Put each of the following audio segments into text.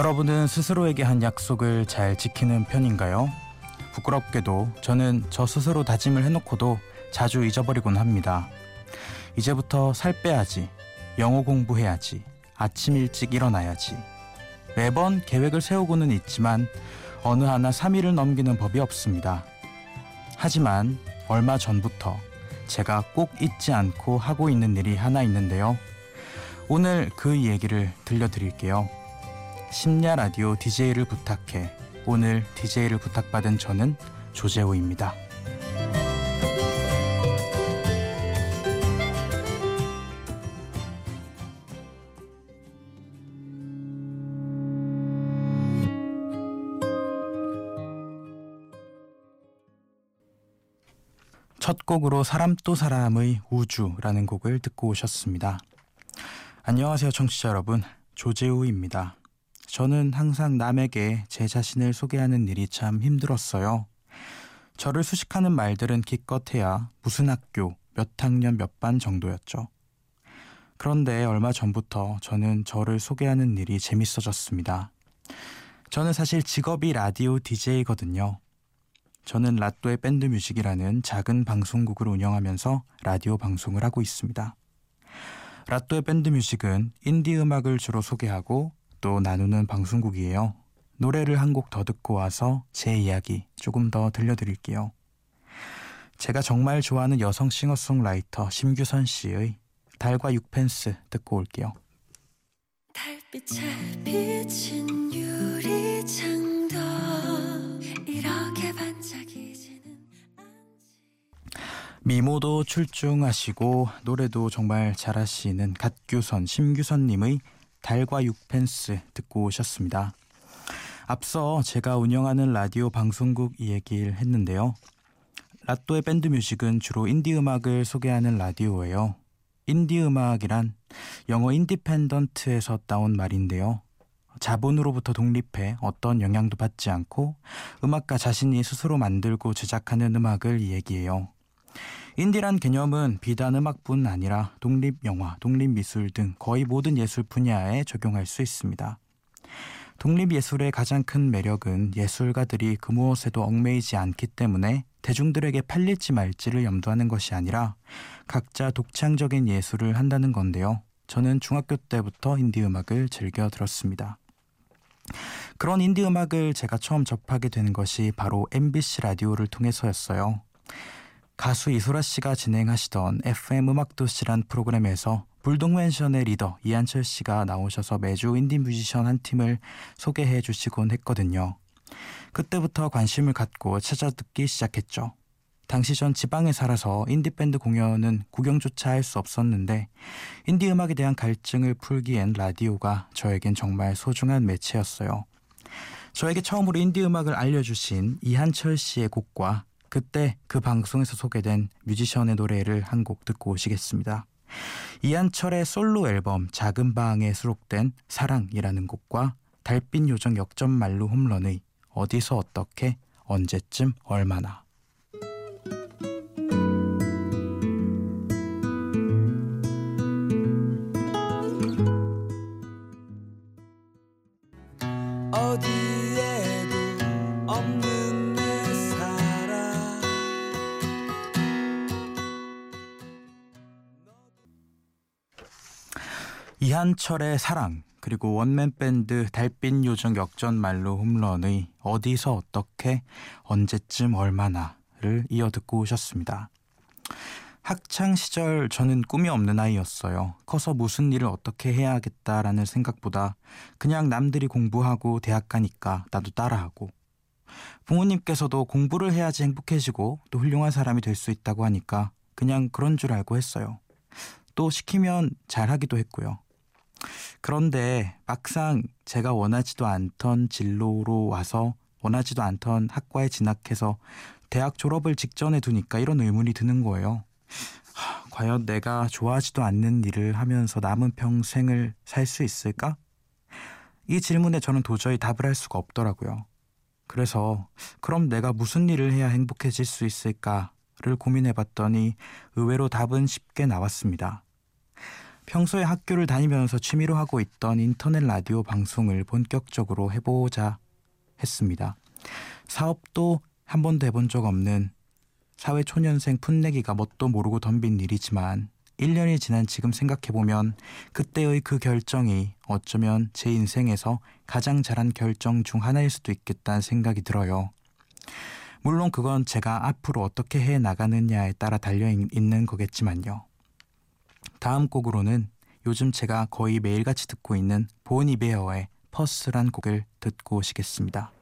여러분은 스스로에게 한 약속을 잘 지키는 편인가요? 부끄럽게도 저는 저 스스로 다짐을 해놓고도 자주 잊어버리곤 합니다. 이제부터 살 빼야지. 영어 공부해야지. 아침 일찍 일어나야지. 매번 계획을 세우고는 있지만 어느 하나 3일을 넘기는 법이 없습니다. 하지만 얼마 전부터 제가 꼭 잊지 않고 하고 있는 일이 하나 있는데요. 오늘 그 얘기를 들려드릴게요. 심야 라디오 DJ를 부탁해. 오늘 DJ를 부탁받은 저는 조재호입니다. 첫 곡으로 사람 또 사람의 우주라는 곡을 듣고 오셨습니다. 안녕하세요 청취자 여러분 조재우입니다. 저는 항상 남에게 제 자신을 소개하는 일이 참 힘들었어요. 저를 수식하는 말들은 기껏해야 무슨 학교, 몇 학년 몇 반 정도였죠. 그런데 얼마 전부터 저는 저를 소개하는 일이 재밌어졌습니다. 저는 사실 직업이 라디오 DJ거든요. 저는 라또의 밴드 뮤직이라는 작은 방송국을 운영하면서 라디오 방송을 하고 있습니다. 라또의 밴드 뮤직은 인디 음악을 주로 소개하고 또 나누는 방송국이에요. 노래를 한 곡 더 듣고 와서 제 이야기 조금 더 들려드릴게요. 제가 정말 좋아하는 여성 싱어송라이터 심규선 씨의 달과 육펜스 듣고 올게요. 달빛에 비친 유리창도 이렇게 반짝이지는 미모도 출중하시고 노래도 정말 잘하시는 갓규선 심규선님의 달과 육펜스 듣고 오셨습니다. 앞서 제가 운영하는 라디오 방송국 얘기를 했는데요. 라또의 밴드 뮤직은 주로 인디 음악을 소개하는 라디오예요. 인디 음악이란 영어 independent에서 따온 말인데요. 자본으로부터 독립해 어떤 영향도 받지 않고 음악가 자신이 스스로 만들고 제작하는 음악을 얘기해요. 인디란 개념은 비단 음악뿐 아니라 독립 영화, 독립 미술 등 거의 모든 예술 분야에 적용할 수 있습니다. 독립 예술의 가장 큰 매력은 예술가들이 그 무엇에도 얽매이지 않기 때문에 대중들에게 팔릴지 말지를 염두하는 것이 아니라 각자 독창적인 예술을 한다는 건데요. 저는 중학교 때부터 인디 음악을 즐겨 들었습니다. 그런 인디 음악을 제가 처음 접하게 된 것이 바로 MBC 라디오를 통해서였어요. 가수 이소라 씨가 진행하시던 FM 음악 도시란 프로그램에서 불독맨션의 리더 이한철 씨가 나오셔서 매주 인디 뮤지션 한 팀을 소개해 주시곤 했거든요. 그때부터 관심을 갖고 찾아 듣기 시작했죠. 당시 전 지방에 살아서 인디밴드 공연은 구경조차 할 수 없었는데 인디 음악에 대한 갈증을 풀기엔 라디오가 저에겐 정말 소중한 매체였어요. 저에게 처음으로 인디 음악을 알려주신 이한철 씨의 곡과 그때 그 방송에서 소개된 뮤지션의 노래를 한 곡 듣고 오시겠습니다. 이한철의 솔로 앨범 작은 방에 수록된 사랑이라는 곡과 달빛 요정 역전 말로 홈런의 어디서 어떻게 언제쯤 얼마나 한철의 사랑 그리고 원맨 밴드 달빛 요정 역전 말로 홈런의 어디서 어떻게 언제쯤 얼마나를 이어 듣고 오셨습니다. 학창 시절 저는 꿈이 없는 아이였어요. 커서 무슨 일을 어떻게 해야겠다라는 생각보다 그냥 남들이 공부하고 대학 가니까 나도 따라하고 부모님께서도 공부를 해야지 행복해지고 또 훌륭한 사람이 될 수 있다고 하니까 그냥 그런 줄 알고 했어요. 또 시키면 잘하기도 했고요. 그런데 막상 제가 원하지도 않던 진로로 와서 원하지도 않던 학과에 진학해서 대학 졸업을 직전에 두니까 이런 의문이 드는 거예요. 하, 과연 내가 좋아하지도 않는 일을 하면서 남은 평생을 살 수 있을까? 이 질문에 저는 도저히 답을 할 수가 없더라고요. 그래서 그럼 내가 무슨 일을 해야 행복해질 수 있을까를 고민해 봤더니 의외로 답은 쉽게 나왔습니다. 평소에 학교를 다니면서 취미로 하고 있던 인터넷 라디오 방송을 본격적으로 해보자 했습니다. 사업도 한 번도 해본 적 없는 사회 초년생 풋내기가 뭣도 모르고 덤빈 일이지만 1년이 지난 지금 생각해보면 그때의 그 결정이 어쩌면 제 인생에서 가장 잘한 결정 중 하나일 수도 있겠다는 생각이 들어요. 물론 그건 제가 앞으로 어떻게 해 나가느냐에 따라 달려 있는 거겠지만요. 다음 곡으로는 요즘 제가 거의 매일같이 듣고 있는 보니베어의 퍼스란 곡을 듣고 오시겠습니다.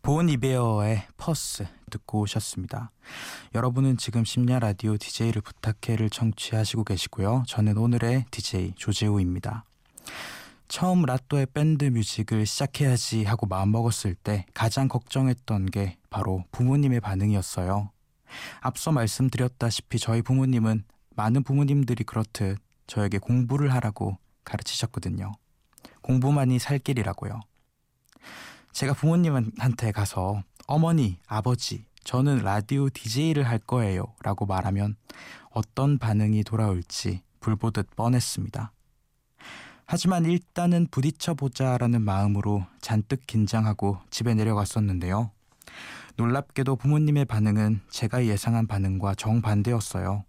본 이베어의 퍼스 듣고 오셨습니다. 여러분은 지금 심야 라디오 DJ를 부탁해를 청취하시고 계시고요. 저는 오늘의 DJ 조재우입니다. 처음 라또의 밴드 뮤직을 시작해야지 하고 마음먹었을 때 가장 걱정했던 게 바로 부모님의 반응이었어요. 앞서 말씀드렸다시피 저희 부모님은 많은 부모님들이 그렇듯 저에게 공부를 하라고 가르치셨거든요. 공부만이 살 길이라고요. 제가 부모님한테 가서 어머니, 아버지, 저는 라디오 DJ를 할 거예요 라고 말하면 어떤 반응이 돌아올지 불보듯 뻔했습니다. 하지만 일단은 부딪혀보자라는 마음으로 잔뜩 긴장하고 집에 내려갔었는데요. 놀랍게도 부모님의 반응은 제가 예상한 반응과 정반대였어요.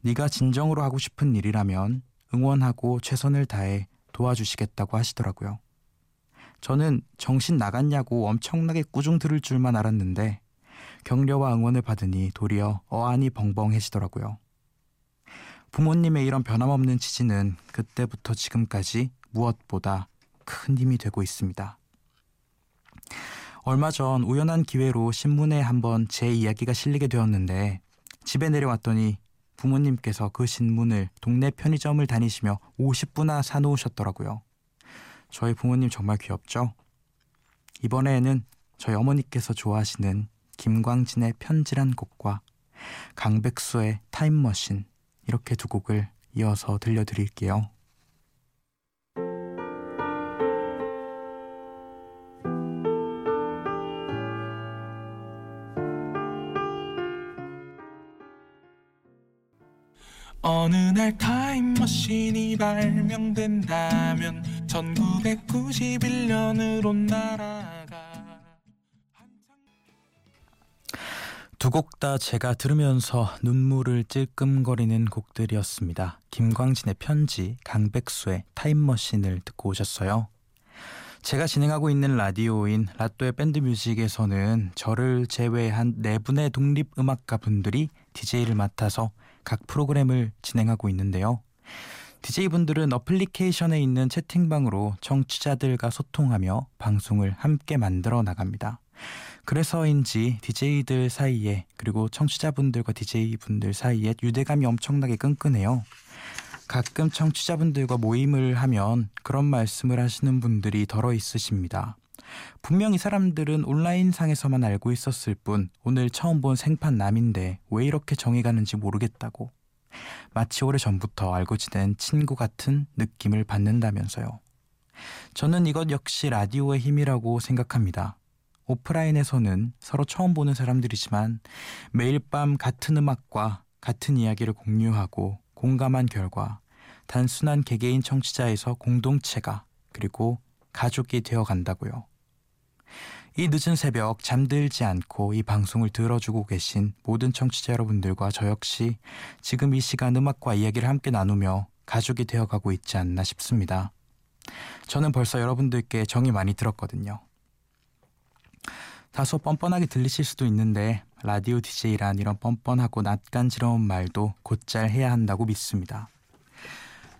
네가 진정으로 하고 싶은 일이라면 응원하고 최선을 다해 도와주시겠다고 하시더라고요. 저는 정신 나갔냐고 엄청나게 꾸중 들을 줄만 알았는데 격려와 응원을 받으니 도리어 어안이 벙벙해지더라고요. 부모님의 이런 변함없는 지지는 그때부터 지금까지 무엇보다 큰 힘이 되고 있습니다. 얼마 전 우연한 기회로 신문에 한번 제 이야기가 실리게 되었는데 집에 내려왔더니 부모님께서 그 신문을 동네 편의점을 다니시며 50부나 사놓으셨더라고요. 저희 부모님 정말 귀엽죠? 이번에는 저희 어머니께서 좋아하시는 김광진의 편지란 곡과 강백수의 타임머신 이렇게 두 곡을 이어서 들려드릴게요. 어느 날 타임머신이 발명된다면 1991년으로 날아 곡 다 제가 들으면서 눈물을 찔끔거리는 곡들이었습니다. 김광진의 편지, 강백수의 타임머신을 듣고 오셨어요. 제가 진행하고 있는 라디오인 라또의 밴드뮤직에서는 저를 제외한 네 분의 독립음악가 분들이 DJ를 맡아서 각 프로그램을 진행하고 있는데요. DJ분들은 어플리케이션에 있는 채팅방으로 청취자들과 소통하며 방송을 함께 만들어 나갑니다. 그래서인지 DJ들 사이에 그리고 청취자분들과 DJ분들 사이에 유대감이 엄청나게 끈끈해요. 가끔 청취자분들과 모임을 하면 그런 말씀을 하시는 분들이 덜어 있으십니다. 분명히 사람들은 온라인상에서만 알고 있었을 뿐 오늘 처음 본 생판 남인데 왜 이렇게 정이 가는지 모르겠다고. 마치 오래 전부터 알고 지낸 친구 같은 느낌을 받는다면서요. 저는 이것 역시 라디오의 힘이라고 생각합니다. 오프라인에서는 서로 처음 보는 사람들이지만 매일 밤 같은 음악과 같은 이야기를 공유하고 공감한 결과 단순한 개개인 청취자에서 공동체가 그리고 가족이 되어 간다고요. 이 늦은 새벽 잠들지 않고 이 방송을 들어주고 계신 모든 청취자 여러분들과 저 역시 지금 이 시간 음악과 이야기를 함께 나누며 가족이 되어가고 있지 않나 싶습니다. 저는 벌써 여러분들께 정이 많이 들었거든요. 다소 뻔뻔하게 들리실 수도 있는데 라디오 DJ란 이런 뻔뻔하고 낯간지러운 말도 곧잘 해야 한다고 믿습니다.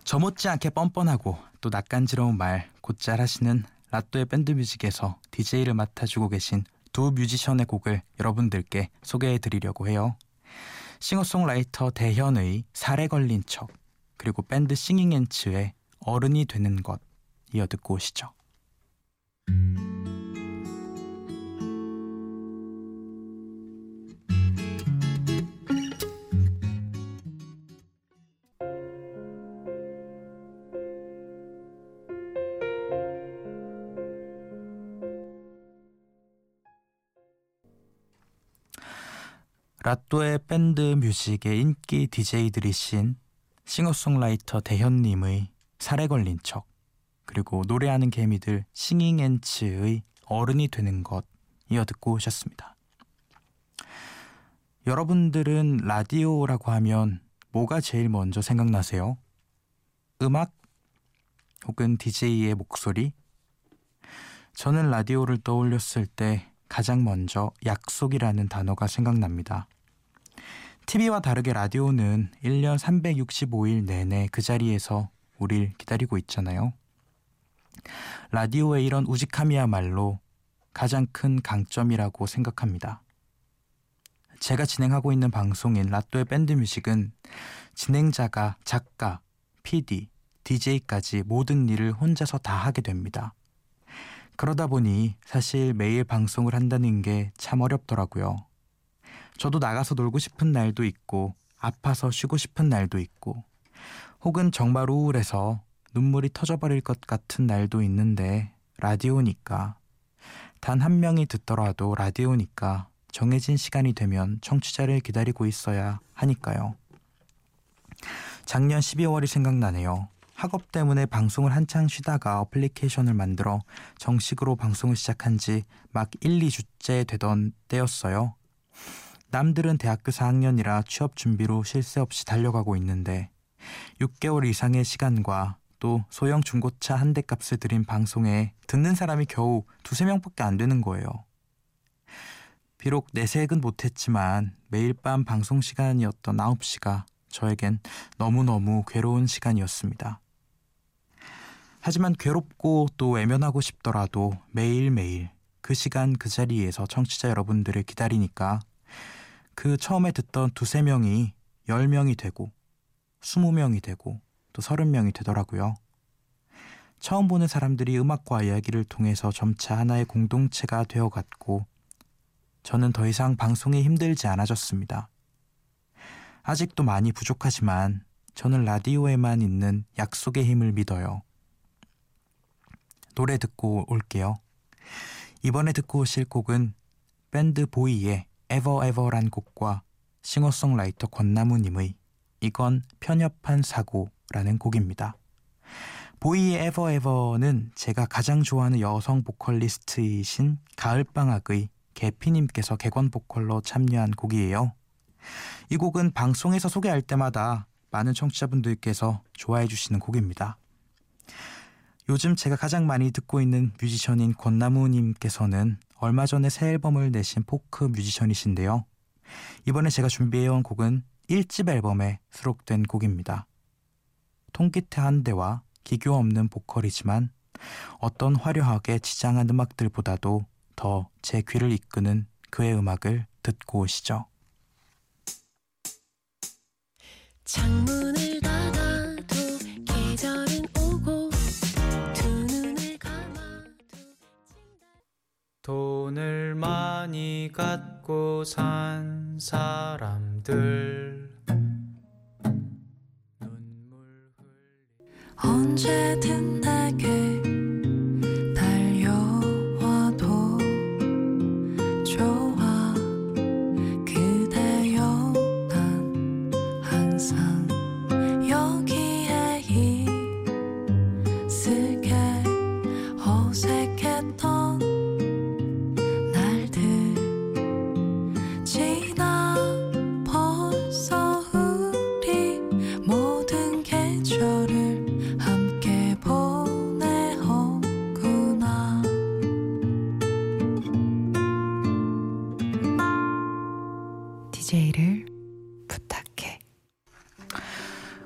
저 못지않게 뻔뻔하고 또 낯간지러운 말 곧잘 하시는 라또의 밴드뮤직에서 DJ를 맡아주고 계신 두 뮤지션의 곡을 여러분들께 소개해 드리려고 해요. 싱어송라이터 대현의 살에 걸린 척 그리고 밴드 싱잉앤츠의 어른이 되는 것 이어 듣고 오시죠. 라또의 밴드 뮤직의 인기 DJ들이신 싱어송라이터 대현님의 살해 걸린 척 그리고 노래하는 개미들 싱잉앤츠의 어른이 되는 것 이어 듣고 오셨습니다. 여러분들은 라디오라고 하면 뭐가 제일 먼저 생각나세요? 음악? 혹은 DJ의 목소리? 저는 라디오를 떠올렸을 때 가장 먼저 약속이라는 단어가 생각납니다. TV와 다르게 라디오는 1년 365일 내내 그 자리에서 우릴 기다리고 있잖아요. 라디오의 이런 우직함이야말로 가장 큰 강점이라고 생각합니다. 제가 진행하고 있는 방송인 라또의 밴드 뮤직은 진행자가 작가, PD, DJ까지 모든 일을 혼자서 다 하게 됩니다. 그러다 보니 사실 매일 방송을 한다는 게 참 어렵더라고요. 저도 나가서 놀고 싶은 날도 있고, 아파서 쉬고 싶은 날도 있고, 혹은 정말 우울해서 눈물이 터져버릴 것 같은 날도 있는데, 라디오니까. 단 한 명이 듣더라도 라디오니까 정해진 시간이 되면 청취자를 기다리고 있어야 하니까요. 작년 12월이 생각나네요. 학업 때문에 방송을 한창 쉬다가 어플리케이션을 만들어 정식으로 방송을 시작한 지 막 1, 2주째 되던 때였어요. 남들은 대학교 4학년이라 취업 준비로 쉴 새 없이 달려가고 있는데 6개월 이상의 시간과 또 소형 중고차 한 대 값을 들인 방송에 듣는 사람이 겨우 두세 명밖에 안 되는 거예요. 비록 내색은 못했지만 매일 밤 방송 시간이었던 9시가 저에겐 너무너무 괴로운 시간이었습니다. 하지만 괴롭고 또 외면하고 싶더라도 매일매일 그 시간 그 자리에서 청취자 여러분들을 기다리니까 그 처음에 듣던 두세 명이 열 명이 되고 스무 명이 되고 또 서른 명이 되더라고요. 처음 보는 사람들이 음악과 이야기를 통해서 점차 하나의 공동체가 되어갔고 저는 더 이상 방송이 힘들지 않아졌습니다. 아직도 많이 부족하지만 저는 라디오에만 있는 약속의 힘을 믿어요. 노래 듣고 올게요. 이번에 듣고 오실 곡은 밴드 보이의 Ever Ever란 곡과 싱어송라이터 권나무님의 이건 편협한 사고라는 곡입니다. 보이의 Ever Ever는 제가 가장 좋아하는 여성 보컬리스트이신 가을방학의 개피님께서 객원 보컬로 참여한 곡이에요. 이 곡은 방송에서 소개할 때마다 많은 청취자분들께서 좋아해 주시는 곡입니다. 요즘 제가 가장 많이 듣고 있는 뮤지션인 권나무님께서는 얼마 전에 새 앨범을 내신 포크 뮤지션이신데요. 이번에 제가 준비해온 곡은 1집 앨범에 수록된 곡입니다. 통기태 한 대와 기교 없는 보컬이지만 어떤 화려하게 지장한 음악들보다도 더 제 귀를 이끄는 그의 음악을 듣고 오시죠. 창문을 돈을 많이 갖고 산 사람들. 언제든 내게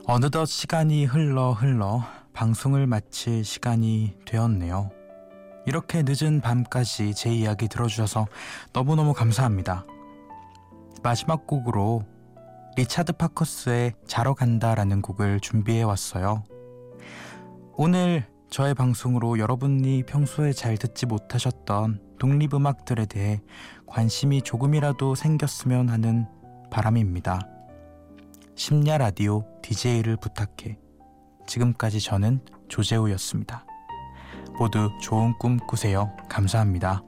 어느덧 시간이 흘러 흘러 방송을 마칠 시간이 되었네요. 이렇게 늦은 밤까지 제 이야기 들어주셔서 너무너무 감사합니다. 마지막 곡으로 리차드 파커스의 자러 간다라는 곡을 준비해 왔어요. 오늘 저의 방송으로 여러분이 평소에 잘 듣지 못하셨던 독립음악들에 대해 관심이 조금이라도 생겼으면 하는 바람입니다. 심야 라디오 DJ를 부탁해. 지금까지 저는 조재우였습니다. 모두 좋은 꿈 꾸세요. 감사합니다.